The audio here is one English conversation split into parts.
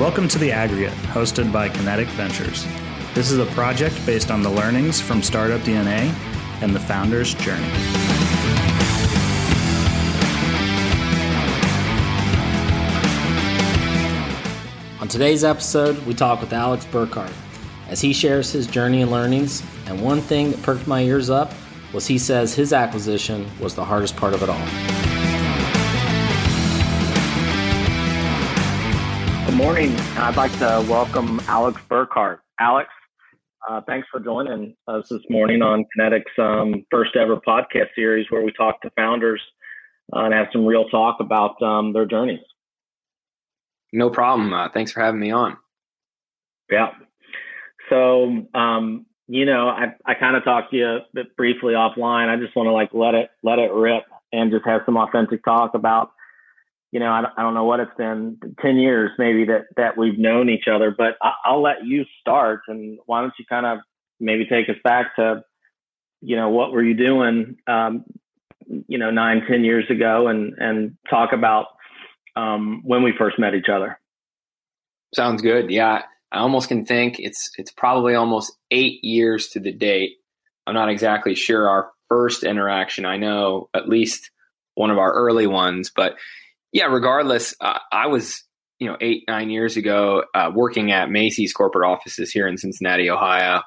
Welcome to The Aggregate, hosted by Connetic Ventures. This is a project based on the learnings from Startup DNA and the founder's journey. On today's episode, we talk with Alex Burkhart as he shares his journey and learnings. And one thing that perked my ears up was he says his acquisition was the hardest part of it all. Morning. I'd like to welcome Alex Burkhart. Alex, uh, thanks for joining us this morning on Connetic's um, first ever podcast series where we talk to founders uh, and have some real talk about um, their journeys. No problem. Uh, thanks for having me on. Yeah. So, um, you know, I, I kind of talked to you a bit briefly offline. I just want to like let it let it rip and just have some authentic talk about, you know, I, I don't know what it's been, ten years maybe that that we've known each other. But I, I'll let you start, and why don't you kind of maybe take us back to, you know, what were you doing, um, you know, nine, ten years ago, and and talk about um, when we first met each other. Sounds good. Yeah, I almost can think it's it's probably almost eight years to the date. I'm not exactly sure our first interaction. I know at least one of our early ones, but yeah. Regardless, uh, I was you know eight nine years ago uh, working at Macy's corporate offices here in Cincinnati, Ohio.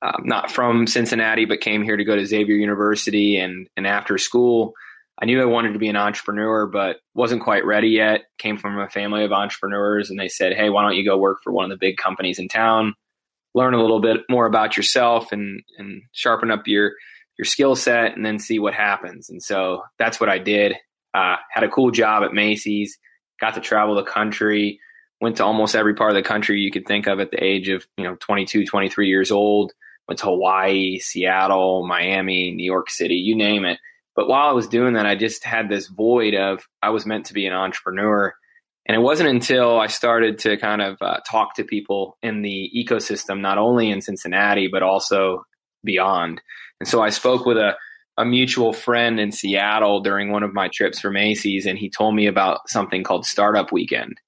Um, not from Cincinnati, but came here to go to Xavier University, and and after school I knew I wanted to be an entrepreneur, but wasn't quite ready yet. Came from a family of entrepreneurs, and they said, "Hey, why don't you go work for one of the big companies in town, learn a little bit more about yourself, and and sharpen up your your skill set, and then see what happens." And so that's what I did. Uh, had a cool job at Macy's, got to travel the country, went to almost every part of the country you could think of at the age of you know 22, 23 years old. Went to Hawaii, Seattle, Miami, New York City, you name it but while I was doing that, I just had this void of I was meant to be an entrepreneur. And it wasn't until I started to kind of uh, talk to people in the ecosystem, not only in Cincinnati, but also beyond. And so I spoke with a, a mutual friend in Seattle during one of my trips for Macy's, and he told me about something called Startup Weekend.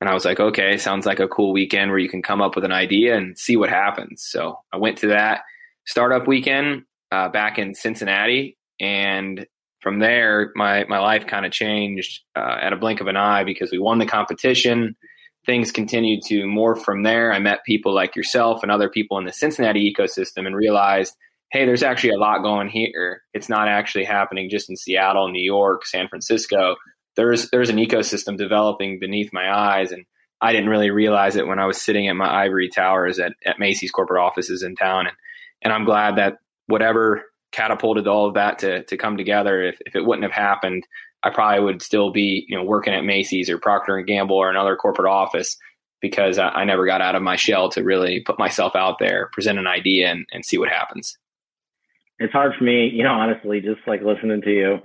And I was like, okay, sounds like a cool weekend where you can come up with an idea and see what happens. So I went to that startup weekend uh, back in Cincinnati and from there, my my life kind of changed uh, at a blink of an eye because we won the competition. Things continued to morph from there. I met people like yourself and other people in the Cincinnati ecosystem and realized, hey, there's actually a lot going here. It's not actually happening just in Seattle, New York, San Francisco. There's there's an ecosystem developing beneath my eyes, and I didn't really realize it when I was sitting at my ivory towers at, at Macy's corporate offices in town. And and I'm glad that whatever catapulted all of that to to come together. If if it wouldn't have happened, I probably would still be you know working at Macy's or Procter and Gamble or another corporate office because I, I, never got out of my shell to really put myself out there, present an idea, and, and see what happens. It's hard for me, you know, honestly, just like listening to you.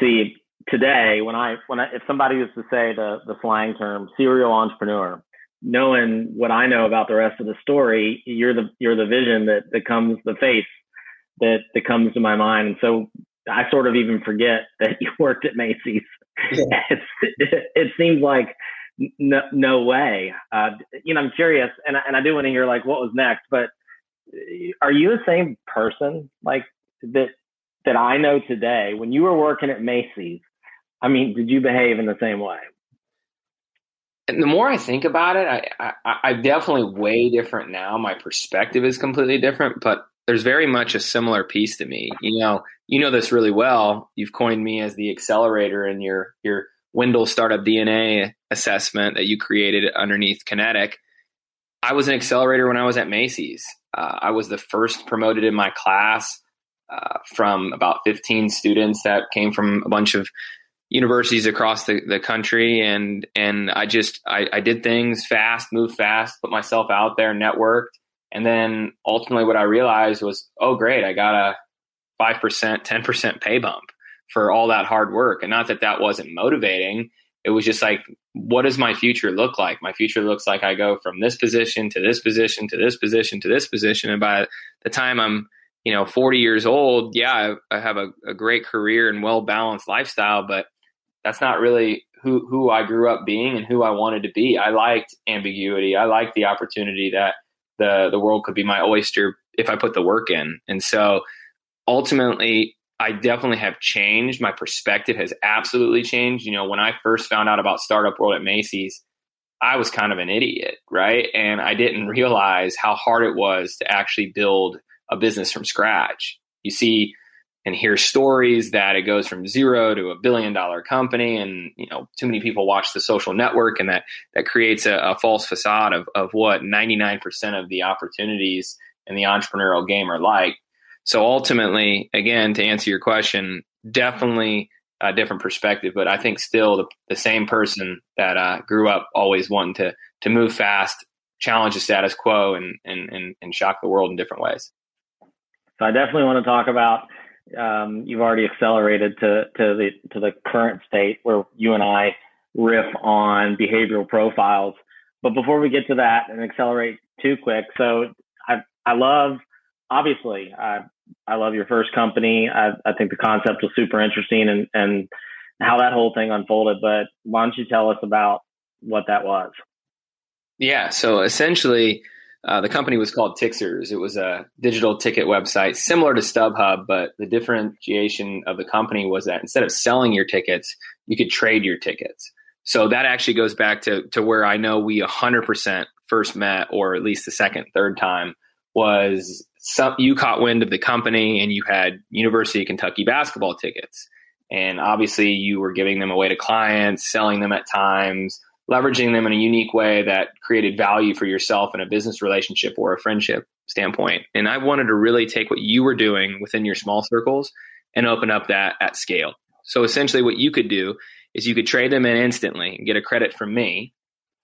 To today, when I when I, if somebody was to say the the slang term serial entrepreneur, knowing what I know about the rest of the story, you're the you're the vision that that comes the face that that comes to my mind. And so I sort of even forget that you worked at Macy's. Yeah. it, it seems like no, no way. Uh, you know, I'm curious, and I, and I do want to hear like what was next. But are you the same person like that that I know today? When you were working at Macy's, I mean, did you behave in the same way? And the more I think about it, I, I, I'm definitely way different now. My perspective is completely different, but there's very much a similar piece to me. You know, you know this really well. You've coined me as the accelerator in your your Wendell Startup DNA assessment that you created underneath Connetic. I was an accelerator when I was at Macy's. Uh, I was the first promoted in my class uh, from about 15 students that came from a bunch of universities across the, the country and and I just I, I did things fast, moved fast, put myself out there, networked, and then ultimately what I realized was, oh, great, I got a 5%, 10% pay bump for all that hard work. And not that that wasn't motivating. It was just like, what does my future look like? My future looks like I go from this position to this position to this position to this position. And by the time I'm, you know, 40 years old, yeah, I, I have a, a great career and well balanced lifestyle, but that's not really who who I grew up being and who I wanted to be. I liked ambiguity. I liked the opportunity that the the world could be my oyster if I put the work in. And so ultimately I definitely have changed. My perspective has absolutely changed. You know, when I first found out about Startup World at Macy's, I was kind of an idiot, right? And I didn't realize how hard it was to actually build a business from scratch. You see and hear stories that it goes from zero to a billion dollar company and you know too many people watch the social network and that that creates a, a false facade of, of what 99% of the opportunities in the entrepreneurial game are like so ultimately again to answer your question definitely a different perspective but i think still the, the same person that uh, grew up always wanting to to move fast challenge the status quo and, and and and shock the world in different ways so i definitely want to talk about um, you've already accelerated to to the to the current state where you and I riff on behavioral profiles. But before we get to that and accelerate too quick, so I I love obviously I I love your first company. I I think the concept was super interesting and and how that whole thing unfolded. But why don't you tell us about what that was? Yeah. So essentially, uh, the company was called Tixers. It was a digital ticket website similar to StubHub, but the differentiation of the company was that instead of selling your tickets, you could trade your tickets. So that actually goes back to, to where I know we 100% first met, or at least the second, third time, was some, you caught wind of the company and you had University of Kentucky basketball tickets. And obviously, you were giving them away to clients, selling them at times leveraging them in a unique way that created value for yourself in a business relationship or a friendship standpoint. And I wanted to really take what you were doing within your small circles and open up that at scale. So essentially, what you could do is you could trade them in instantly and get a credit from me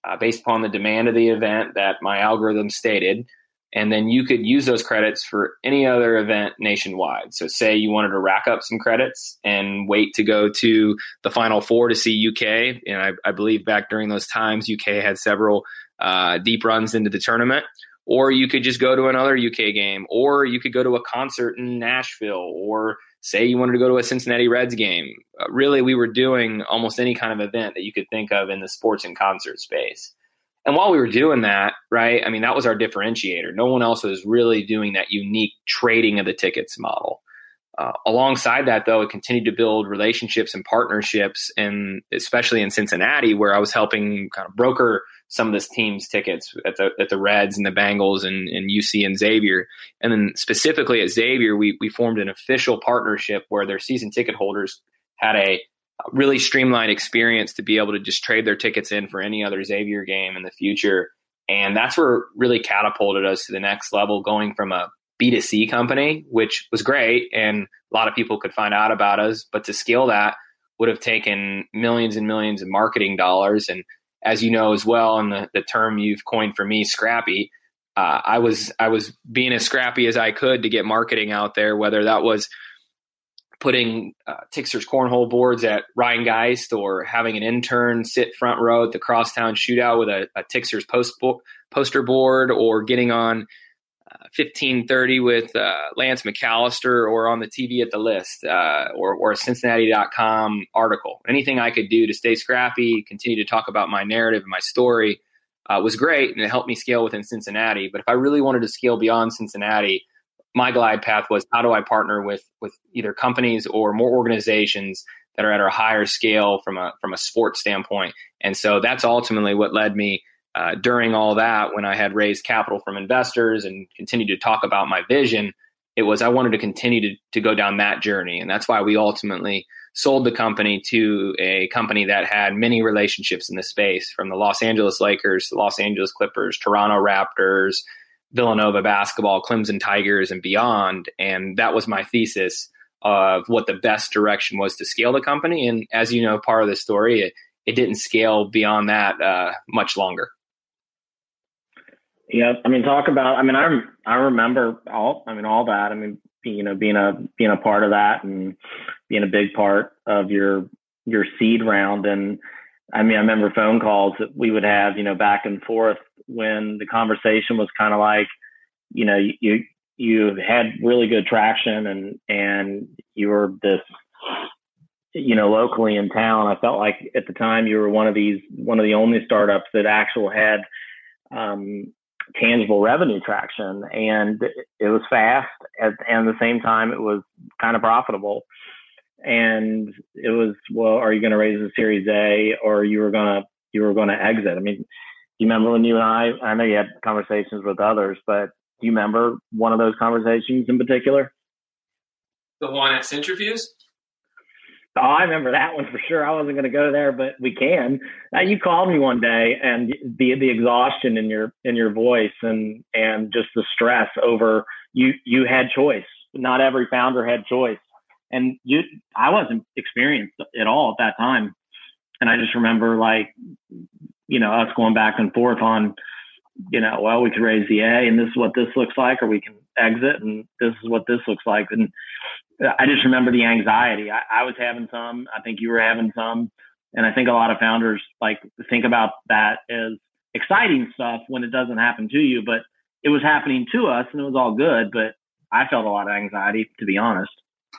uh, based upon the demand of the event that my algorithm stated and then you could use those credits for any other event nationwide. So, say you wanted to rack up some credits and wait to go to the Final Four to see UK, and I, I believe back during those times, UK had several uh, deep runs into the tournament. Or you could just go to another UK game, or you could go to a concert in Nashville, or say you wanted to go to a Cincinnati Reds game. Uh, really, we were doing almost any kind of event that you could think of in the sports and concert space. And while we were doing that, right, I mean, that was our differentiator. No one else was really doing that unique trading of the tickets model. Uh, alongside that, though, it continued to build relationships and partnerships, and especially in Cincinnati, where I was helping kind of broker some of this team's tickets at the at the Reds and the Bengals and, and UC and Xavier. And then specifically at Xavier, we we formed an official partnership where their season ticket holders had a really streamlined experience to be able to just trade their tickets in for any other Xavier game in the future. And that's where really catapulted us to the next level, going from a B2C company, which was great. And a lot of people could find out about us. But to scale that would have taken millions and millions of marketing dollars. And as you know as well, and the, the term you've coined for me, scrappy, uh, I was I was being as scrappy as I could to get marketing out there, whether that was putting uh, Tixer's cornhole boards at Ryan Geist or having an intern sit front row at the crosstown shootout with a, a Tixer's post bo- poster board or getting on uh, 1530 with uh, Lance McAlister or on the TV at the list uh, or, or a Cincinnati.com article. Anything I could do to stay scrappy, continue to talk about my narrative and my story uh, was great and it helped me scale within Cincinnati. But if I really wanted to scale beyond Cincinnati, my glide path was how do I partner with with either companies or more organizations that are at a higher scale from a from a sports standpoint. And so that's ultimately what led me uh, during all that when I had raised capital from investors and continued to talk about my vision. It was I wanted to continue to to go down that journey, and that's why we ultimately sold the company to a company that had many relationships in the space, from the Los Angeles Lakers, Los Angeles Clippers, Toronto Raptors, Villanova basketball, Clemson Tigers, and beyond. And that was my thesis of what the best direction was to scale the company. And as you know, part of the story, it, it didn't scale beyond that uh, much longer. Yeah, I mean, talk about. I mean, I I remember all. I mean, all that. I mean, you know, being a being a part of that and being a big part of your your seed round. And I mean, I remember phone calls that we would have, you know, back and forth when the conversation was kind of like, you know, you you had really good traction and and you were this you know, locally in town. I felt like at the time you were one of these, one of the only startups that actual had um, tangible revenue traction, and it was fast, At, and at the same time, it was kind of profitable. And it was, well, are you going to raise a Series A, or you were going to you were going to exit? I mean, you remember when you and I? I know you had conversations with others, but do you remember one of those conversations in particular? The one at Centrifuge. Oh, I remember that one for sure. I wasn't going to go there, but we can. You called me one day, and the the exhaustion in your in your voice, and and just the stress over you. You had choice. Not every founder had choice, and you. I wasn't experienced at all at that time, and I just remember like, you know, us going back and forth on, you know, well, we could raise the A, and this is what this looks like, or we can exit, and this is what this looks like, and I just remember the anxiety. I, I was having some. I think you were having some, and I think a lot of founders like think about that as exciting stuff when it doesn't happen to you, but it was happening to us, and it was all good. But I felt a lot of anxiety, to be honest.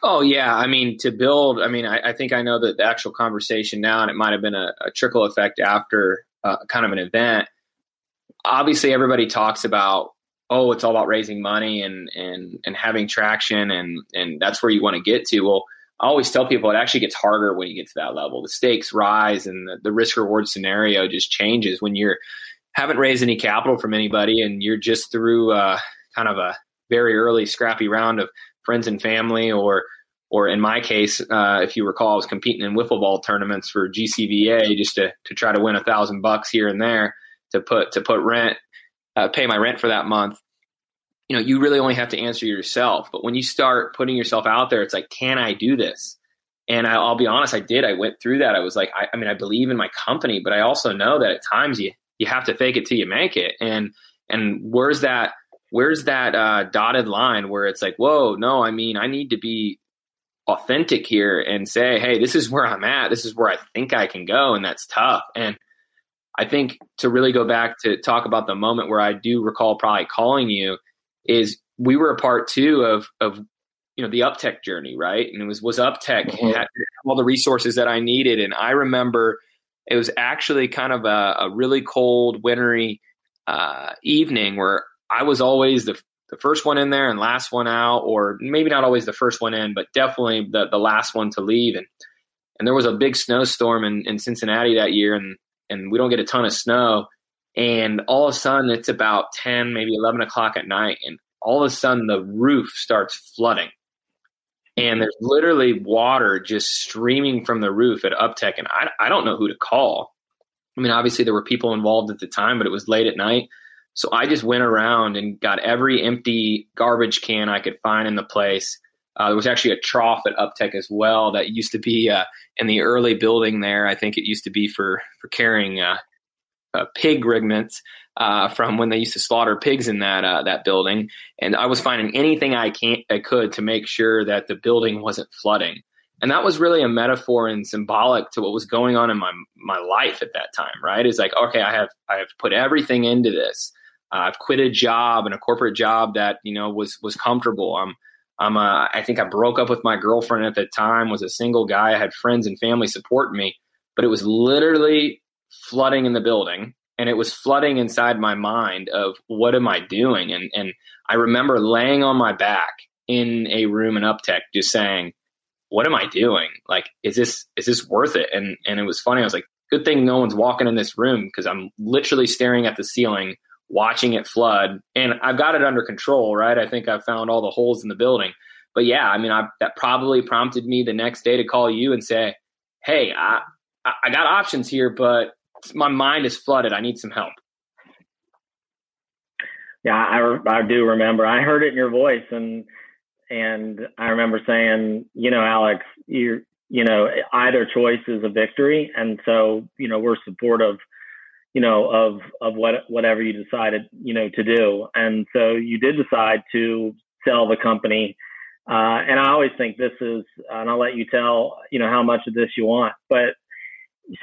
Oh yeah, I mean to build. I mean, I, I think I know that the actual conversation now, and it might have been a, a trickle effect after uh, kind of an event. Obviously, everybody talks about oh, it's all about raising money and and and having traction and and that's where you want to get to. Well, I always tell people it actually gets harder when you get to that level. The stakes rise and the, the risk reward scenario just changes when you're haven't raised any capital from anybody and you're just through uh, kind of a very early scrappy round of friends and family or or in my case, uh, if you recall, I was competing in wiffle ball tournaments for GCVA just to to try to win a thousand bucks here and there to put to put rent uh, pay my rent for that month. You know you really only have to answer yourself but when you start putting yourself out there it's like can i do this? And I, will be honest i did. I went through that. I was like I, I, mean i believe in my company but i also know that at times you you have to fake it till you make it. And and where's that where's that uh, dotted line where it's like whoa no i mean i need to be authentic here and say hey this is where i'm at this is where i think i can go and that's tough and I think to really go back to talk about the moment where I do recall probably calling you is we were a part too of of you know the uptech journey, right? And it was was uptech mm-hmm. had all the resources that I needed, and I remember it was actually kind of a, a really cold, wintry uh, evening where I was always the the first one in there and last one out, or maybe not always the first one in, but definitely the the last one to leave. And and there was a big snowstorm in, in Cincinnati that year, and and we don't get a ton of snow. And all of a sudden, it's about 10, maybe 11 o'clock at night. And all of a sudden, the roof starts flooding. And there's literally water just streaming from the roof at Uptech. And I, I don't know who to call. I mean, obviously, there were people involved at the time, but it was late at night. So I just went around and got every empty garbage can I could find in the place. Uh, there was actually a trough at Uptech as well that used to be uh, in the early building there. I think it used to be for for carrying uh, uh pig regiments uh, from when they used to slaughter pigs in that uh, that building. And I was finding anything I can I could to make sure that the building wasn't flooding. And that was really a metaphor and symbolic to what was going on in my my life at that time. Right? It's like okay, I have I have put everything into this. Uh, I've quit a job and a corporate job that you know was was comfortable. I'm I'm a, I think I broke up with my girlfriend at the time, was a single guy. I had friends and family support me, but it was literally flooding in the building and it was flooding inside my mind of what am I doing? And, and I remember laying on my back in a room in Uptech just saying, what am I doing? Like, is this, is this worth it? And, and it was funny. I was like, good thing no one's walking in this room because I'm literally staring at the ceiling watching it flood. And I've got it under control, right? I think I've found all the holes in the building. But yeah, I mean, I, that probably prompted me the next day to call you and say, "Hey, I I got options here, but my mind is flooded. I need some help." Yeah, I, I do remember. I heard it in your voice, and and I remember saying, you know, Alex, you you know, either choice is a victory, and so you know we're supportive you know, of of what whatever you decided, you know, to do. And so you did decide to sell the company. Uh, and I always think this is, and I'll let you tell, you know, how much of this you want, but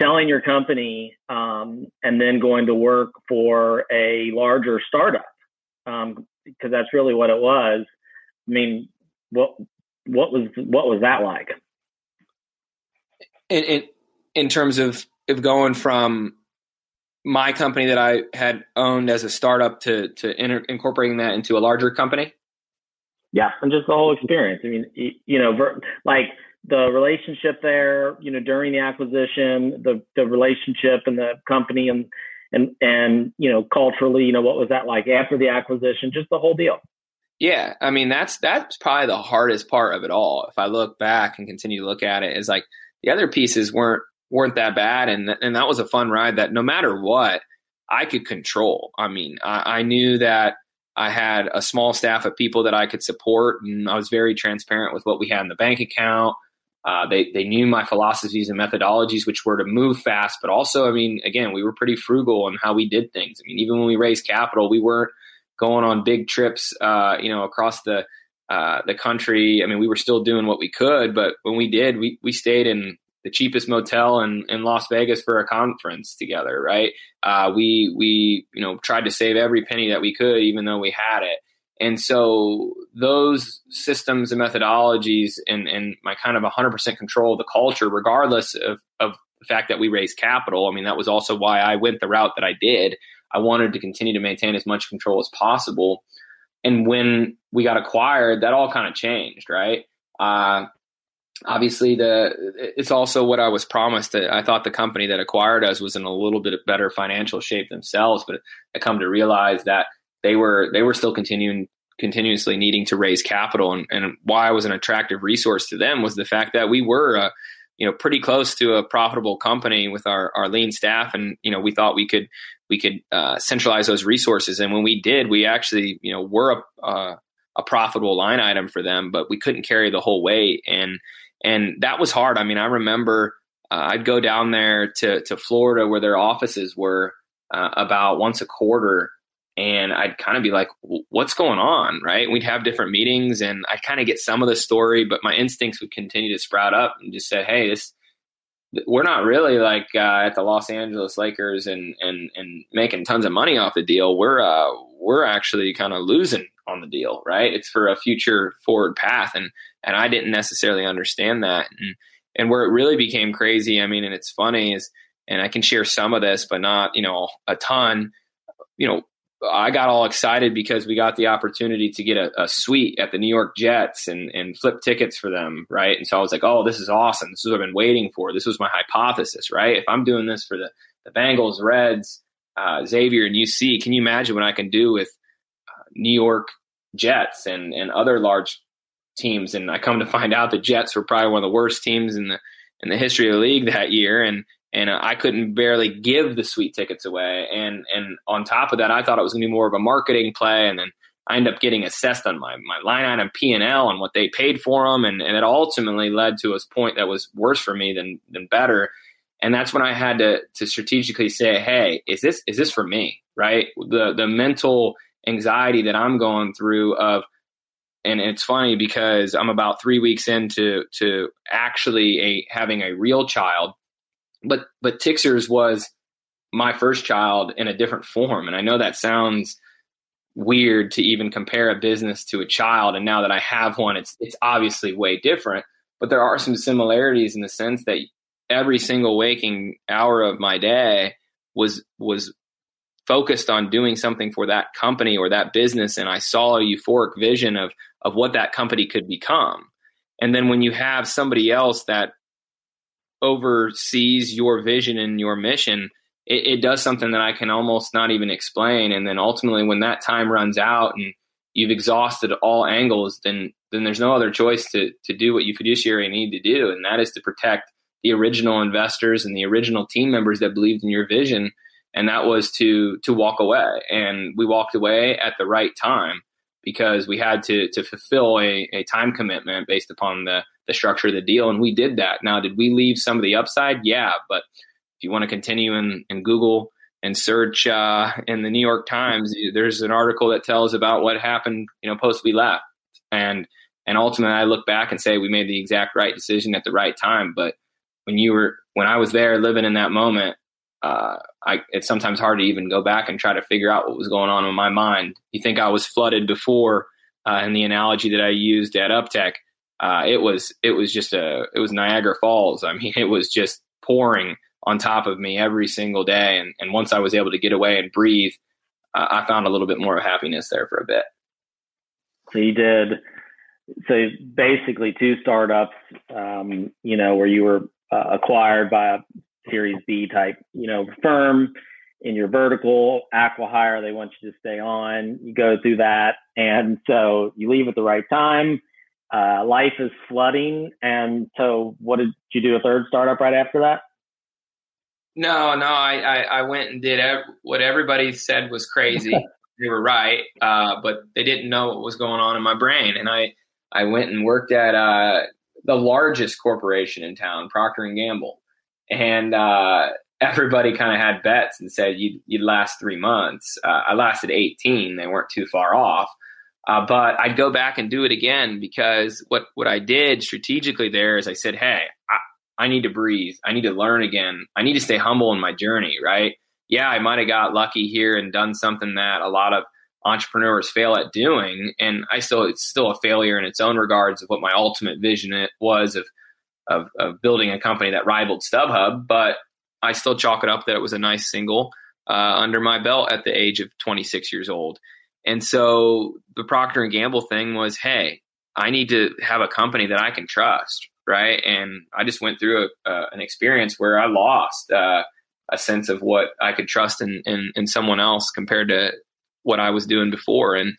selling your company um, and then going to work for a larger startup, because um, that's really what it was. I mean, what what was what was that like? in, in, in terms of, of going from my company that I had owned as a startup to to inter- incorporating that into a larger company? Yeah, and just the whole experience. I mean, you know, like the relationship there, you know, during the acquisition, the the relationship and the company and and and you know, culturally, you know, what was that like after the acquisition? Just the whole deal. Yeah, I mean that's that's probably the hardest part of it all. If I look back and continue to look at it, is like the other pieces weren't weren't that bad, and and that was a fun ride. That no matter what, I could control. I mean, I, I knew that I had a small staff of people that I could support, and I was very transparent with what we had in the bank account. Uh, they they knew my philosophies and methodologies, which were to move fast, but also, I mean, again, we were pretty frugal in how we did things. I mean, even when we raised capital, we weren't going on big trips, uh, you know, across the uh, the country. I mean, we were still doing what we could, but when we did, we we stayed in the cheapest motel in, in Las Vegas for a conference together, right? Uh, we we you know tried to save every penny that we could, even though we had it. And so those systems and methodologies and, and my kind of 100% control of the culture, regardless of, of the fact that we raised capital. I mean, that was also why I went the route that I did. I wanted to continue to maintain as much control as possible. And when we got acquired, that all kind of changed, right? Uh, obviously the it's also what I was promised that I thought the company that acquired us was in a little bit better financial shape themselves, but I come to realize that they were they were still continuing continuously needing to raise capital. And, and why I was an attractive resource to them was the fact that we were uh, you know pretty close to a profitable company with our, our lean staff. And you know we thought we could we could uh, centralize those resources. And when we did we actually you know were a, uh, a profitable line item for them but we couldn't carry the whole weight. And and that was hard. I mean, I remember uh, I'd go down there to to Florida where their offices were uh, about once a quarter, and I'd kind of be like, "What's going on?" Right? We'd have different meetings, and I'd kind of get some of the story, but my instincts would continue to sprout up and just say, "Hey, this." We're not really like uh, at the Los Angeles Lakers and, and and making tons of money off the deal. We're uh, we're actually kind of losing on the deal, right? It's for a future forward path, and and I didn't necessarily understand that. And and where it really became crazy, I mean, and it's funny is, and I can share some of this, but not you know a ton. You know, I got all excited because we got the opportunity to get a, a, suite at the New York Jets and, and flip tickets for them, right? And so I was like, oh, this is awesome. This is what I've been waiting for. This was my hypothesis, right? If I'm doing this for the, the Bengals, Reds, uh, Xavier, and UC, can you imagine what I can do with uh, New York Jets and, and other large teams. And I come to find out the Jets were probably one of the worst teams in the in the history of the league that year, and and uh, I couldn't barely give the sweet tickets away. And and on top of that, I thought it was going to be more of a marketing play, and then I ended up getting assessed on my my line item P and L and what they paid for them, and and it ultimately led to a point that was worse for me than than better. And that's when I had to to strategically say, hey, is this is this for me? Right? The the mental anxiety that I'm going through of and it's funny because I'm about three weeks into to actually a having a real child, but but Tixers was my first child in a different form, and I know that sounds weird to even compare a business to a child. And now that I have one, it's it's obviously way different, but there are some similarities in the sense that every single waking hour of my day was was focused on doing something for that company or that business and I saw a euphoric vision of of what that company could become. And then when you have somebody else that oversees your vision and your mission, it, it does something that I can almost not even explain. And then ultimately when that time runs out and you've exhausted all angles, then then there's no other choice to to do what you fiduciary need to do, and that is to protect the original investors and the original team members that believed in your vision and that was to to walk away. And we walked away at the right time because we had to to fulfill a, a time commitment based upon the the structure of the deal, and we did that. Now, did we leave some of the upside? Yeah, but if you want to continue in, in Google and search uh, in the New York Times, there's an article that tells about what happened, you know, post we left, and and ultimately, I look back and say we made the exact right decision at the right time. But when you were when I was there living in that moment, uh, I, it's sometimes hard to even go back and try to figure out what was going on in my mind. You think I was flooded before, uh, in the analogy that I used at Uptech. uh, it was it was just a it was Niagara Falls. I mean, it was just pouring on top of me every single day. And, and once I was able to get away and breathe, uh, I found a little bit more of happiness there for a bit. So you did so basically two startups, um, you know, where you were uh, acquired by a Series B type, you know, firm in your vertical acqui-hire. They want you to stay on. You go through that, and so you leave at the right time. Uh, life is flooding, and so what did you do? A third startup right after that? No, no, I, I, I went and did ev- what everybody said was crazy. they were right, uh, but they didn't know what was going on in my brain, and I I went and worked at uh, the largest corporation in town, Procter and Gamble, and uh, everybody kind of had bets and said you'd, you'd last three months. Uh, I lasted 18; they weren't too far off. Uh, but I'd go back and do it again because what what I did strategically there is I said, hey, I, I need to breathe. I need to learn again. I need to stay humble in my journey. Right? Yeah, I might have got lucky here and done something that a lot of entrepreneurs fail at doing. And I still, it's still a failure in its own regards of what my ultimate vision was of, of, of building a company that rivaled StubHub. But I still chalk it up that it was a nice single uh, under my belt at the age of 26 years old. And so the Procter and Gamble thing was, hey, I need to have a company that I can trust, right? And I just went through a, uh, an experience where I lost uh, a sense of what I could trust in, in, in someone else compared to what I was doing before. And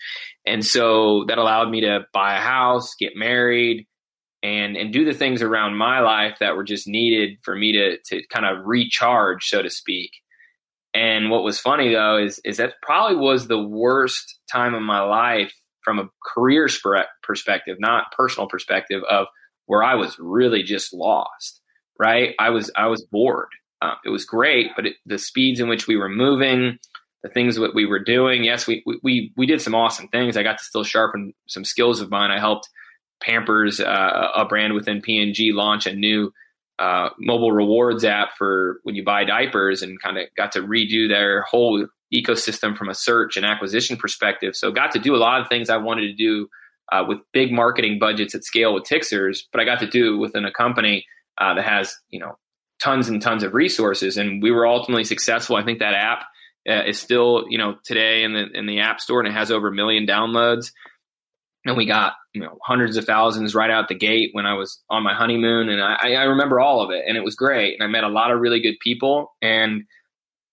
and so that allowed me to buy a house, get married, and and do the things around my life that were just needed for me to to kind of recharge, so to speak. And what was funny though is is that probably was the worst time of my life from a career perspective, not personal perspective of where I was really just lost. Right? I was I was bored. Uh, it was great, but it, the speeds in which we were moving, the things that we were doing. Yes, we, we, we did some awesome things. I got to still sharpen some skills of mine. I helped Pampers, uh, a brand within P&G, launch a new uh, mobile rewards app for when you buy diapers and kind of got to redo their whole ecosystem from a search and acquisition perspective. So got to do a lot of things I wanted to do uh, with big marketing budgets at scale with Tixers, but I got to do within a company uh, that has, you know, tons and tons of resources. And we were ultimately successful. I think that app uh, is still you know today in the in the app store and it has over a million downloads and we got you know hundreds of thousands right out the gate when I was on my honeymoon. And I, I remember all of it and it was great. And I met a lot of really good people and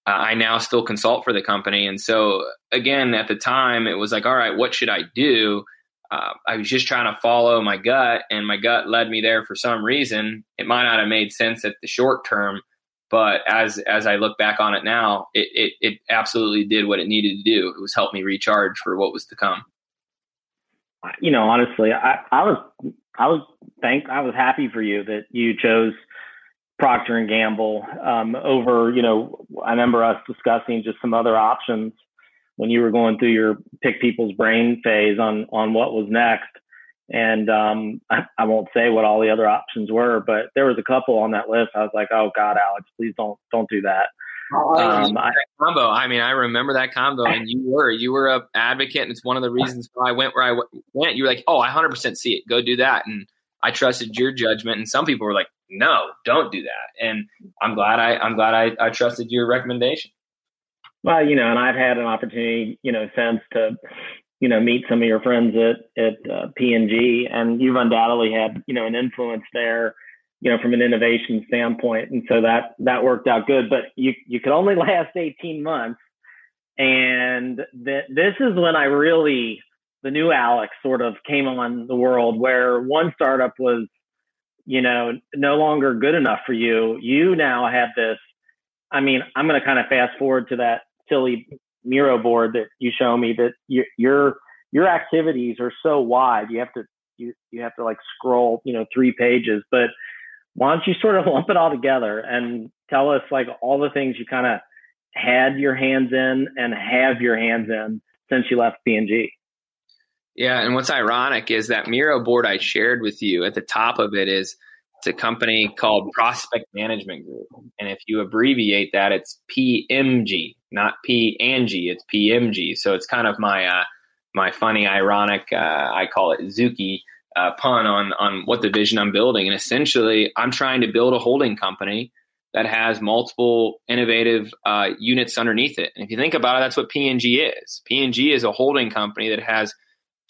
uh, I now still consult for the company. And so again at the time it was like all right what should I do? Uh, I was just trying to follow my gut and my gut led me there for some reason. It might not have made sense at the short term but as as I look back on it now, it, it, it absolutely did what it needed to do. It was help me recharge for what was to come. You know, honestly, I, I was I was thank I was happy for you that you chose Procter and Gamble um, over. You know, I remember us discussing just some other options when you were going through your pick people's brain phase on on what was next. And um, I, I, won't say what all the other options were, but there was a couple on that list. I was like, "Oh God, Alex, please don't don't do that." Um, I, combo. I mean, I remember that combo, and you were you were a advocate, and it's one of the reasons why I went where I went. You were like, "Oh, I hundred percent see it. Go do that," and I trusted your judgment. And some people were like, "No, don't do that." And I'm glad I I'm glad I, I trusted your recommendation. Well, you know, and I've had an opportunity, you know, since to you know meet some of your friends at at uh, P&G, and you've undoubtedly had you know an influence there, you know, from an innovation standpoint, and so that that worked out good. But you you could only last 18 months, and th- this is when I really the new Alex sort of came on the world, where one startup was you know no longer good enough for you. You now have this. I mean, I'm going to kind of fast forward to that silly Miro board that you show me that you, your your activities are so wide. You have to you you have to like scroll you know three pages. But why don't you sort of lump it all together and tell us like all the things you kind of had your hands in and have your hands in since you left P&G. Yeah, and what's ironic is that Miro board I shared with you at the top of it is it's a company called Prospect Management Group. And if you abbreviate that, it's PMG, not P and G, it's PMG. So it's kind of my uh, my funny, ironic, uh, I call it Zooky uh, pun on on what the vision I'm building. And essentially, I'm trying to build a holding company that has multiple innovative uh, units underneath it. And if you think about it, that's what P&G is. P&G is a holding company that has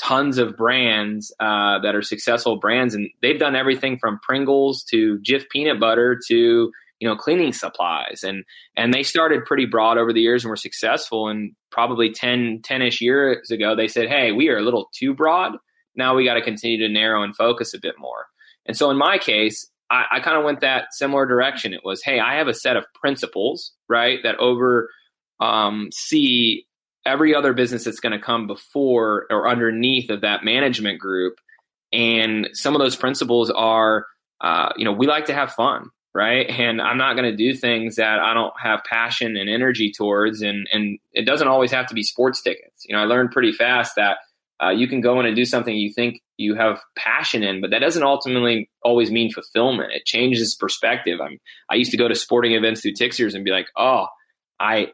tons of brands uh, that are successful brands, and they've done everything from Pringles to Jif peanut butter to you know cleaning supplies and and they started pretty broad over the years and were successful and probably 10 10ish years ago they said hey we are a little too broad now we got to continue to narrow and focus a bit more and so in my case i, I kind of went that similar direction it was hey i have a set of principles right that over um, every other business that's going to come before or underneath of that management group and some of those principles are uh, you know we like to have fun right? And I'm not going to do things that I don't have passion and energy towards. And and it doesn't always have to be sports tickets. You know, I learned pretty fast that uh, you can go in and do something you think you have passion in, but that doesn't ultimately always mean fulfillment. It changes perspective. I'm I used to go to sporting events through Tixers and be like, oh, I.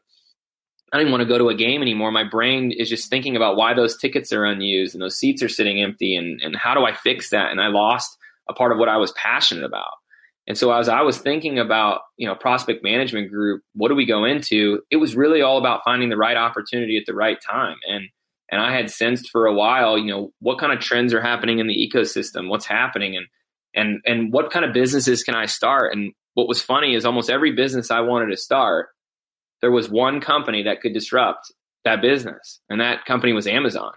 I don't even want to go to a game anymore. My brain is just thinking about why those tickets are unused and those seats are sitting empty and, and how do I fix that? And I lost a part of what I was passionate about. And so as I was thinking about, you know, prospect management group, what do we go into? It was really all about finding the right opportunity at the right time. And and I had sensed for a while, you know, what kind of trends are happening in the ecosystem, what's happening and and and what kind of businesses can I start? And what was funny is almost every business I wanted to start, there was one company that could disrupt that business. And that company was Amazon.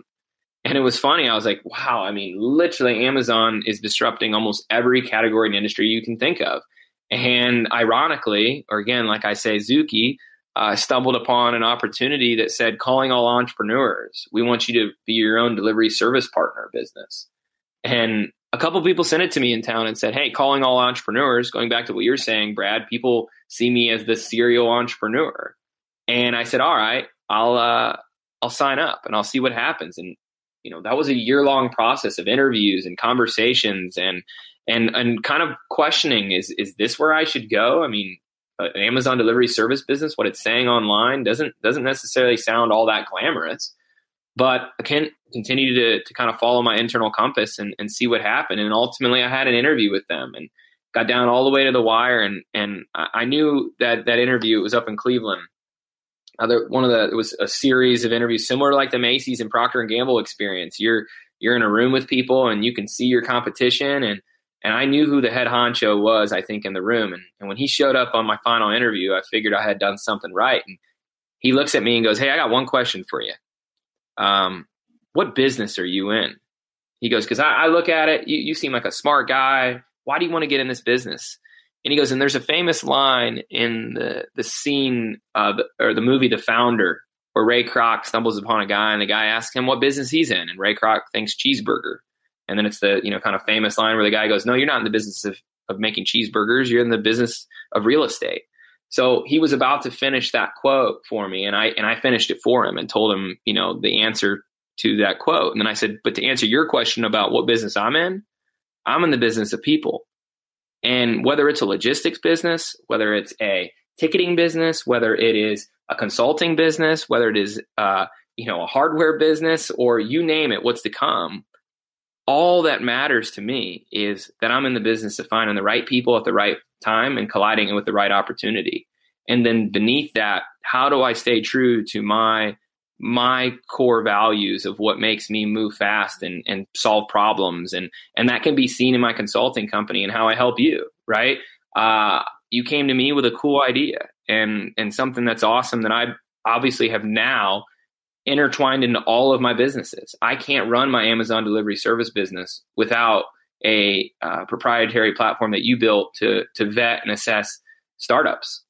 And it was funny. I was like, wow, I mean, literally, Amazon is disrupting almost every category and industry you can think of. And ironically, or again, like I say, Zooky uh, stumbled upon an opportunity that said, calling all entrepreneurs, we want you to be your own delivery service partner business. And a couple people sent it to me in town and said, hey, calling all entrepreneurs, going back to what you're saying, Brad, people see me as the serial entrepreneur. And I said, all right, I'll, uh, I'll sign up and I'll see what happens. And you know that was a year long process of interviews and conversations and and and kind of questioning is is this where I should go? I mean, an Amazon delivery service business, what it's saying online doesn't doesn't necessarily sound all that glamorous. But I can continue to to kind of follow my internal compass and, and see what happened. And ultimately, I had an interview with them and got down all the way to the wire. And and I knew that that interview was up in Cleveland other one of the it was a series of interviews similar to like the Macy's and Procter and Gamble experience. You're you're in a room with people and you can see your competition and and I knew who the head honcho was, I think, in the room. And, and when he showed up on my final interview, I figured I had done something right. And he looks at me and goes, Hey, I got one question for you. Um, what business are you in? He goes, Because I, I, look at it, you, you seem like a smart guy. Why do you want to get in this business? And he goes, and there's a famous line in the the scene of or the movie The Founder where Ray Kroc stumbles upon a guy and the guy asks him what business he's in, and Ray Kroc thinks cheeseburger. And then it's the you know kind of famous line where the guy goes, "No, you're not in the business of of making cheeseburgers. You're in the business of real estate." So he was about to finish that quote for me, and I and I finished it for him and told him, you know, the answer to that quote. And then I said, "But to answer your question about what business I'm in, I'm in the business of people. And whether it's a logistics business, whether it's a ticketing business, whether it is a consulting business, whether it is uh, you know a hardware business, or you name it, what's to come, all that matters to me is that I'm in the business of finding the right people at the right time and colliding it with the right opportunity. And then beneath that, how do I stay true to my my core values of what makes me move fast and, and solve problems and and that can be seen in my consulting company and how I help you right uh, you came to me with a cool idea and and something that's awesome that I obviously have now intertwined into all of my businesses I can't run my Amazon delivery service business without a uh, proprietary platform that you built to to vet and assess startups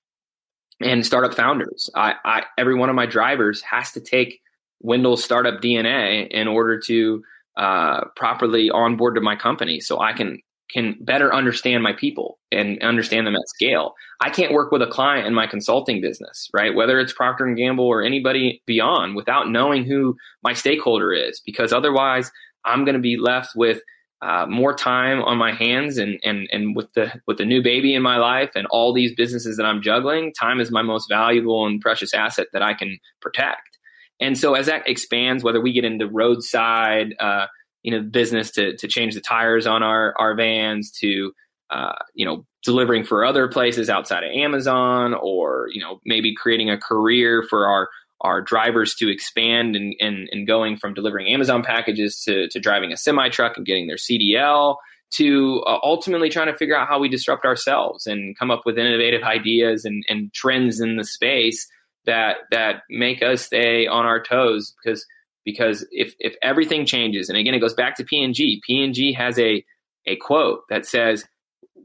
and startup founders. I, I, every one of my drivers has to take Wendell's startup DNA in order to uh, properly onboard to my company, so I can can better understand my people and understand them at scale. I can't work with a client in my consulting business, right? Whether it's Procter and Gamble or anybody beyond, without knowing who my stakeholder is, because otherwise I'm going to be left with uh, more time on my hands and and and with the with the new baby in my life and all these businesses that I'm juggling, time is my most valuable and precious asset that I can protect. And so as that expands, whether we get into roadside, uh, you know business to to change the tires on our our vans to uh, you know delivering for other places outside of Amazon or you know maybe creating a career for our our drivers to expand and, and, and going from delivering Amazon packages to, to driving a semi truck and getting their CDL to uh, ultimately trying to figure out how we disrupt ourselves and come up with innovative ideas and, and trends in the space that that make us stay on our toes because because if if everything changes and again it goes back to P&G P&G has a a quote that says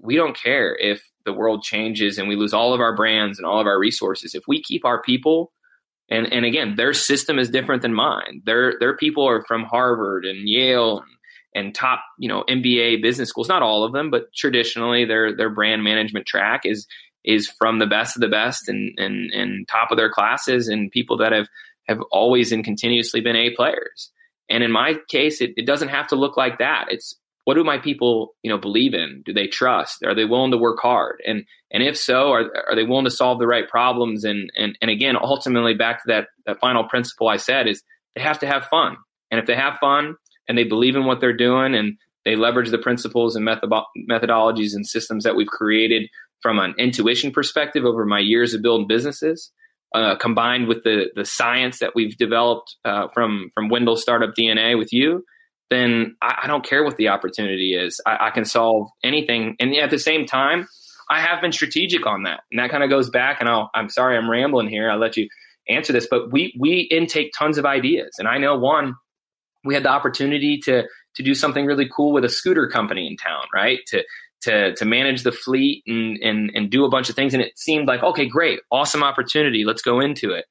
we don't care if the world changes and we lose all of our brands and all of our resources. If we keep our people and and again their system is different than mine. Their their people are from Harvard and Yale and, and top you know MBA business schools not all of them but traditionally their their brand management track is is from the best of the best and and and top of their classes and people that have have always and continuously been A players. And in my case, it, it doesn't have to look like that. It's what do my people, you know, believe in? Do they trust? Are they willing to work hard? And and if so, are are they willing to solve the right problems? And and and again, ultimately, back to that that final principle I said is they have to have fun. And if they have fun and they believe in what they're doing and they leverage the principles and method- methodologies and systems that we've created from an intuition perspective over my years of building businesses, uh, combined with the the science that we've developed uh, from from Wendell Startup DNA with you, then I, I don't care what the opportunity is. I, I, can solve anything, and at the same time, I have been strategic on that, and that kind of goes back. And I'll, I'm sorry, I'm rambling here. I'll let you answer this, but we we intake tons of ideas, and I know one. We had the opportunity to to do something really cool with a scooter company in town, right? To to to manage the fleet and and and do a bunch of things. And it seemed like okay, great, awesome opportunity. Let's go into it.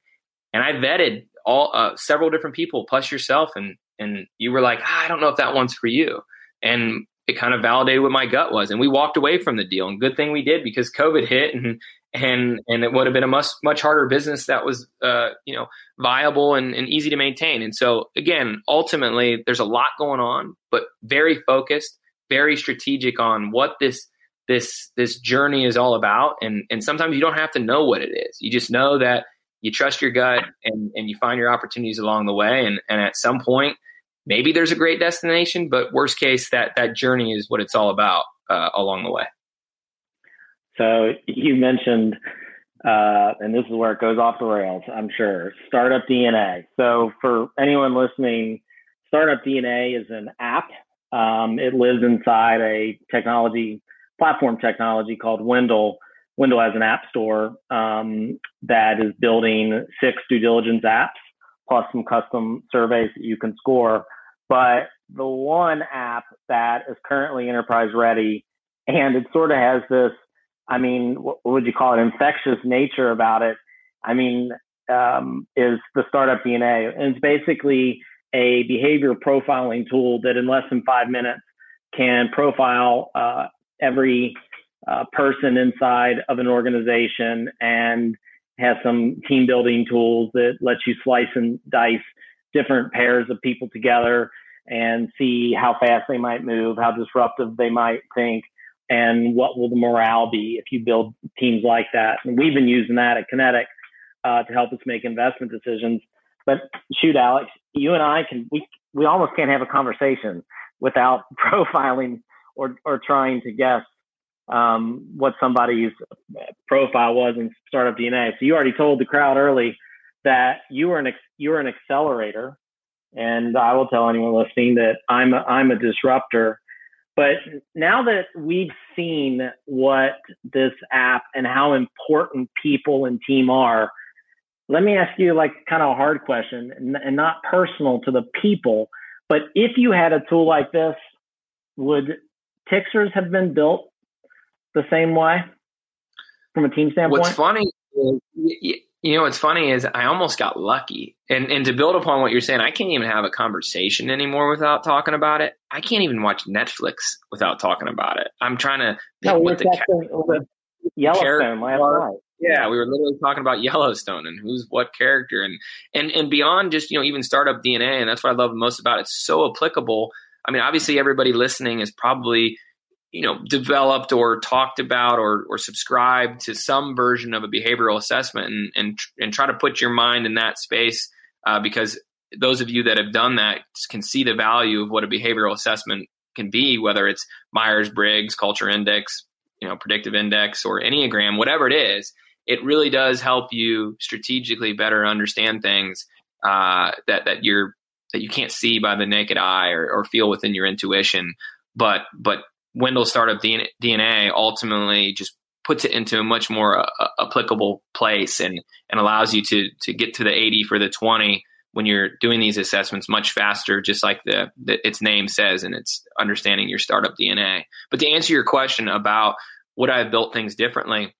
And I vetted all uh, several different people plus yourself, and and you were like, ah, I don't know if that one's for you. And it kind of validated what my gut was, and we walked away from the deal. And good thing we did because COVID hit, and and and it would have been a much much harder business that was uh, you know viable and, and easy to maintain. And so again, ultimately, there's a lot going on, but very focused very strategic on what this this this journey is all about. And and sometimes you don't have to know what it is. You just know that you trust your gut and and you find your opportunities along the way. And and at some point maybe there's a great destination but worst case that that journey is what it's all about uh, along the way. So you mentioned uh, and this is where it goes off the rails i'm sure startup dna so for anyone listening startup dna is an app um, it lives inside a technology platform technology called Wendell. Wendell has an app store um, that is building six due diligence apps plus some custom surveys that you can score. But the one app that is currently enterprise ready and it sort of has this, I mean, what would you call it, infectious nature about it. I mean, um, is the startup DNA. And it's basically a behavior profiling tool that in less than five minutes can profile uh, every uh, person inside of an organization and has some team building tools that let you slice and dice different pairs of people together and see how fast they might move, how disruptive they might think, and what will the morale be if you build teams like that. And we've been using that at Connetic uh, to help us make investment decisions. But shoot, Alex, you and I can we we almost can't have a conversation without profiling or or trying to guess um, what somebody's profile was in startup DNA. So you already told the crowd early that you were an you were an accelerator, and I will tell anyone listening that I'm a, I'm a disruptor. But now that we've seen what this app and how important people and team are, let me ask you like kind of a hard question and not personal to the people, but if you had a tool like this, would Tixers have been built the same way from a team standpoint? What's funny, you know, what's funny is I almost got lucky. And and to build upon what you're saying, I can't even have a conversation anymore without talking about it. I can't even watch Netflix without talking about it. I'm trying to no, what the, Yellowstone last night. Yeah, we were literally talking about Yellowstone and who's what character and and and beyond just you know even startup DNA and that's what I love most about it. It's so applicable. I mean, obviously everybody listening is probably you know developed or talked about or or subscribed to some version of a behavioral assessment and and and try to put your mind in that space uh, because those of you that have done that can see the value of what a behavioral assessment can be, whether it's Myers Briggs, Culture Index, you know, Predictive Index, or Enneagram, whatever it is. It really does help you strategically better understand things uh, that that you're that you can't see by the naked eye or, or feel within your intuition. But but Wendell Startup DNA ultimately just puts it into a much more uh, applicable place and and allows you to to get to the 80 for the 20 when you're doing these assessments much faster just like the, the its name says and it's understanding your startup DNA but to answer your question about would I have built things differently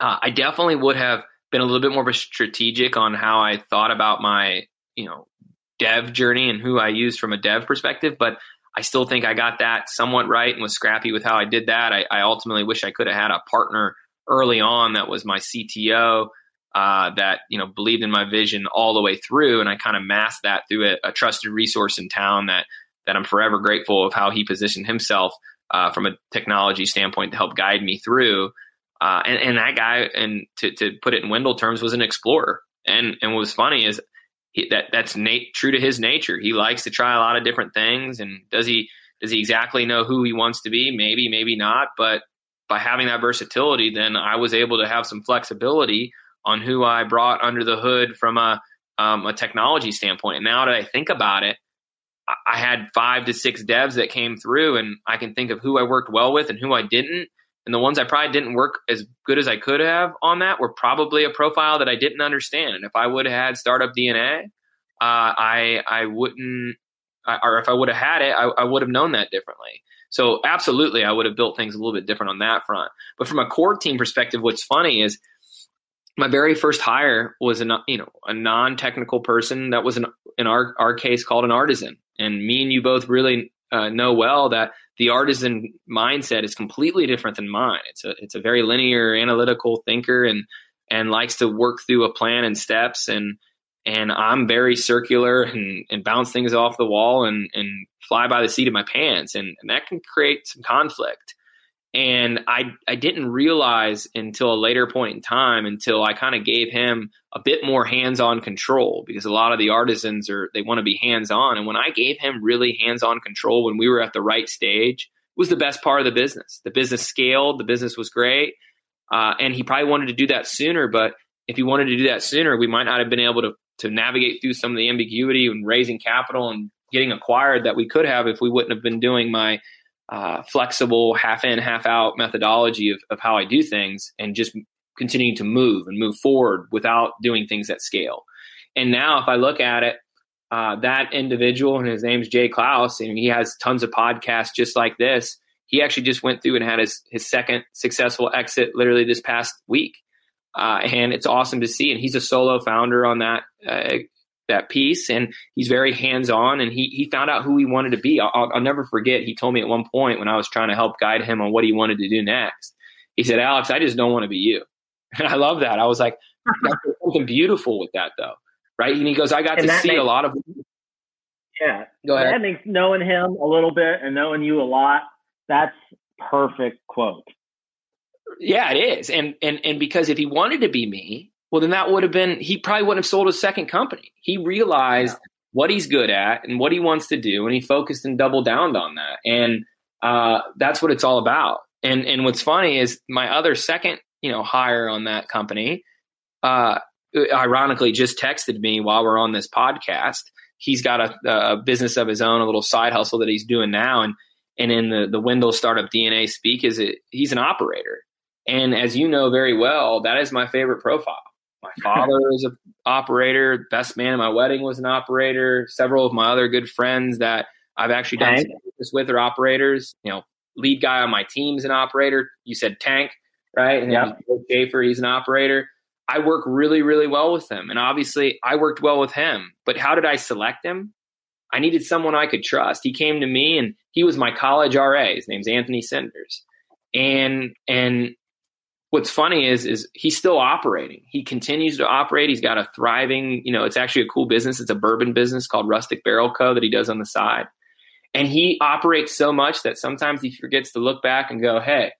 uh, I definitely would have been a little bit more strategic on how I thought about my you know dev journey and who I used from a dev perspective but I still think I got that somewhat right and was scrappy with how I did that. I, I ultimately wish I could have had a partner early on that was my CTO uh, that you know believed in my vision all the way through, and I kind of masked that through a, a, trusted resource in town that that I'm forever grateful of how he positioned himself uh, from a technology standpoint to help guide me through. Uh, and, and that guy, and to, to put it in Wendell terms, was an explorer. And and what was funny is he, that that's Nate, true to his nature. He likes to try a lot of different things. And does he does he exactly know who he wants to be? Maybe, maybe not. But by having that versatility, then I was able to have some flexibility on who I brought under the hood from a um, a technology standpoint. And now that I think about it, I had five to six devs that came through, and I can think of who I worked well with and who I didn't. And the ones I probably didn't work as good as I could have on that were probably a profile that I didn't understand. And if I would have had startup DNA, uh, I I wouldn't, or if I would have had it, I, I would have known that differently. So absolutely, I would have built things a little bit different on that front. But from a core team perspective, what's funny is my very first hire was a you know a non technical person that was an, in our our case called an artisan, and me and you both really uh, know well that the artisan mindset is completely different than mine. It's a it's a very linear, analytical thinker, and and likes to work through a plan and steps. and And I'm very circular and, and bounce things off the wall and and fly by the seat of my pants, and, and that can create some conflict. And I I didn't realize until a later point in time until I kind of gave him a bit more hands-on control because a lot of the artisans are they want to be hands-on and when I gave him really hands-on control when we were at the right stage was the best part of the business. The business scaled, the business was great. Uh, and he probably wanted to do that sooner, but if he wanted to do that sooner, we might not have been able to to navigate through some of the ambiguity and raising capital and getting acquired that we could have if we wouldn't have been doing my uh, flexible half in half out methodology of, of how i do things and just continuing to move and move forward without doing things at scale. And now if i look at it uh, that individual and his name's jay klaus and he has tons of podcasts just like this he actually just went through and had his, his second successful exit literally this past week. Uh, and it's awesome to see and he's a solo founder on that uh, that piece and he's very hands on and he he found out who he wanted to be. I'll, I'll, never forget he told me at one point when I was trying to help guide him on what he wanted to do next he said Alex I just don't want to be you. And I love that. I was like something beautiful with that though. Right? And he goes I got and to see makes, a lot of yeah. Go ahead. That makes knowing him a little bit and knowing you a lot that's perfect quote. Yeah it is. And and and because if he wanted to be me well, then that would have been, he probably wouldn't have sold his second company. He realized yeah. what he's good at and what he wants to do, and he focused and doubled down on that. And uh, that's what it's all about. And and what's funny is my other second, you know, hire on that company, uh, ironically, just texted me while we're on this podcast. He's got a, a business of his own, a little side hustle that he's doing now, and and in the the Wendell startup DNA speak is it he's an operator. And as you know very well, that is my favorite profile. My father is an operator. Best man at my wedding was an operator. Several of my other good friends that I've actually done this with are operators. You know, lead guy on my team is an operator. You said Tank, right? And yeah. Schaefer, he's an operator. I work really, really well with him. And obviously, I worked well with him. But how did I select him? I needed someone I could trust. He came to me and he was my college RA. His name's Anthony Senders. And and what's funny is is he's still operating. He continues to operate. He's got a thriving, you know, it's actually a cool business. It's a bourbon business called Rustic Barrel Co. that he does on the side. And he operates so much that sometimes he forgets to look back and go, "Hey,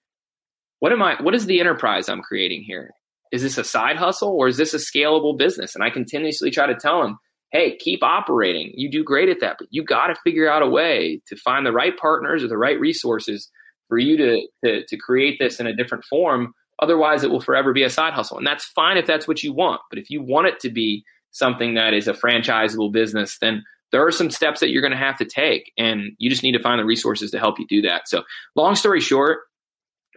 what am I what is the enterprise I'm creating here? Is this a side hustle or is this a scalable business?" And I continuously try to tell him, hey, keep operating. You do great at that, but you got to figure out a way to find the right partners or the right resources for you to, to, to create this in a different form. Otherwise, it will forever be a side hustle. And that's fine if that's what you want. But if you want it to be something that is a franchisable business, then there are some steps that you're going to have to take. And you just need to find the resources to help you do that. So, long story short,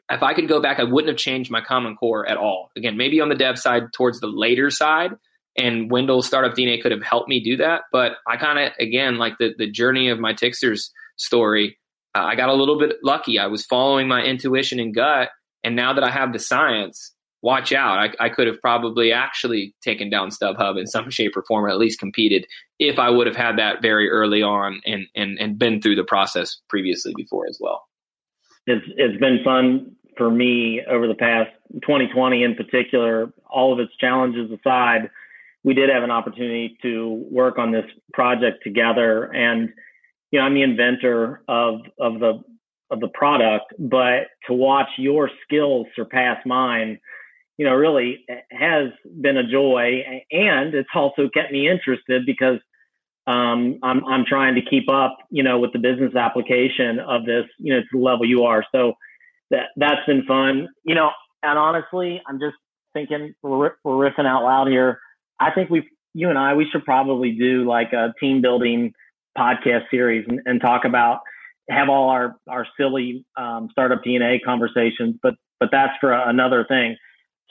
if I could go back, I wouldn't have changed my Common Core at all. Again, maybe on the dev side towards the later side, and Wendell's startup DNA could have helped me do that. But I kind of, again, like the, the journey of my Tixers story, uh, I got a little bit lucky. I was following my intuition and gut. And now that I have the science, watch out. I, I could have probably actually taken down StubHub in some shape or form, or at least competed if I would have had that very early on and, and, and been through the process previously before as well. It's, it's been fun for me over the past 2020 in particular, all of its challenges aside we did have an opportunity to work on this project together. And, you know, I'm the inventor of, of the, of the product, but to watch your skills surpass mine, you know, really has been a joy. And it's also kept me interested because um, I'm, I'm trying to keep up, you know, with the business application of this, you know, to the level you are. So that, that's been fun, you know, and honestly, I'm just thinking we're, we're riffing out loud here I think we, you and I, we should probably do like a team building podcast series and, and talk about have all our our silly um, startup DNA conversations, but but that's for another thing.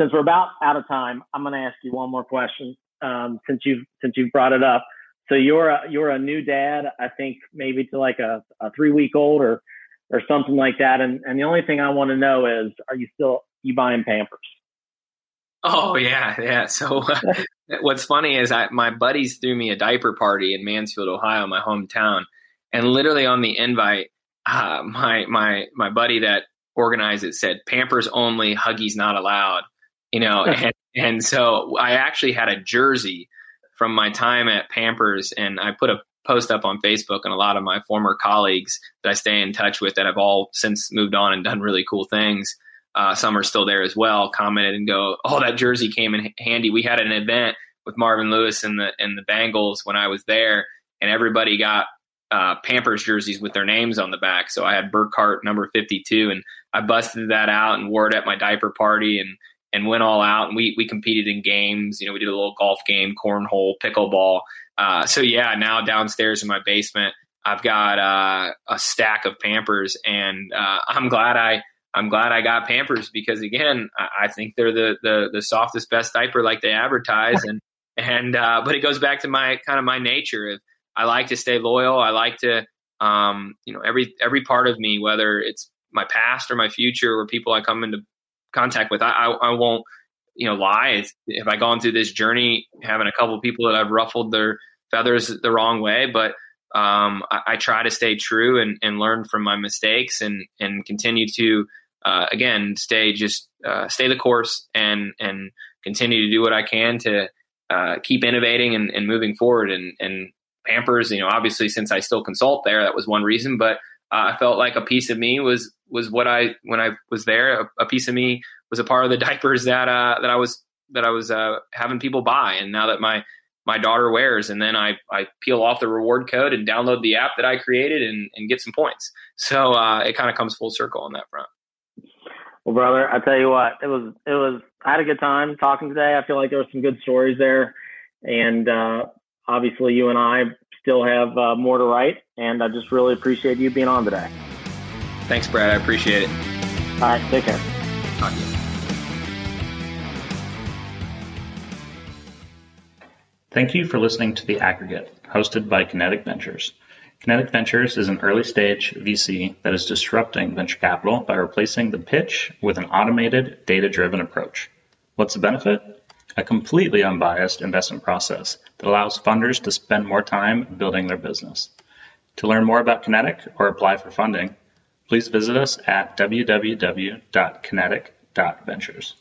Since we're about out of time, I'm going to ask you one more question. Um, since you've since you've brought it up, so you're a you're a new dad, I think maybe to like a, a three week old or or something like that. And and the only thing I want to know is, are you still you buying Pampers? Oh yeah, yeah. So what's funny is I, my buddies threw me a diaper party in Mansfield, Ohio, my hometown, and literally on the invite, uh, my my my buddy that organized it said Pampers only, Huggies not allowed. You know, and, and so I actually had a jersey from my time at Pampers, and I put a post up on Facebook, and a lot of my former colleagues that I stay in touch with that have all since moved on and done really cool things uh, some are still there as well, commented and go, "Oh, that jersey came in handy." We had an event with Marvin Lewis and the and the Bengals when I was there, and everybody got uh, Pampers jerseys with their names on the back. So I had Burkhart number fifty two, and I busted that out and wore it at my diaper party and and went all out. And we we competed in games. You know, we did a little golf game, cornhole, pickleball. Uh, so yeah, now downstairs in my basement, I've got uh, a stack of Pampers, and uh, I'm glad I I'm glad I got Pampers because again, I, think they're the, the the softest, best diaper like they advertise, and and uh, but it goes back to my kind of my nature. I like to stay loyal. I like to, um, you know, every every part of me, whether it's my past or my future or people I come into contact with, I I, I won't, you know, lie. It's, if I gone through this journey, having a couple people that I've ruffled their feathers the wrong way, but um, I, I, try to stay true and, and learn from my mistakes and and continue to uh, again, stay just uh, stay the course and and continue to do what I can to uh, keep innovating and, and, moving forward. And, and Pampers, you know, obviously since I still consult there, that was one reason. But uh, I felt like a piece of me was was what I when I was there. A, a piece of me was a part of the diapers that uh, that I was that I was uh, having people buy. And now that my my daughter wears and then I, I peel off the reward code and download the app that I created and, and get some points. So uh, it kind of comes full circle on that front. Well, brother, I tell you what, it was it was. I had a good time talking today. I feel like there were some good stories there, and uh, obviously, you and I still have uh, more to write. And I just really appreciate you being on today. Thanks, Brad. I appreciate it. All right, take care. Talk to you. Thank you for listening to The Aggregate, hosted by Connetic Ventures. Connetic Ventures is an early-stage VC that is disrupting venture capital by replacing the pitch with an automated, data-driven approach. What's the benefit? A completely unbiased investment process that allows funders to spend more time building their business. To learn more about Connetic or apply for funding, please visit us at www.connetic.ventures.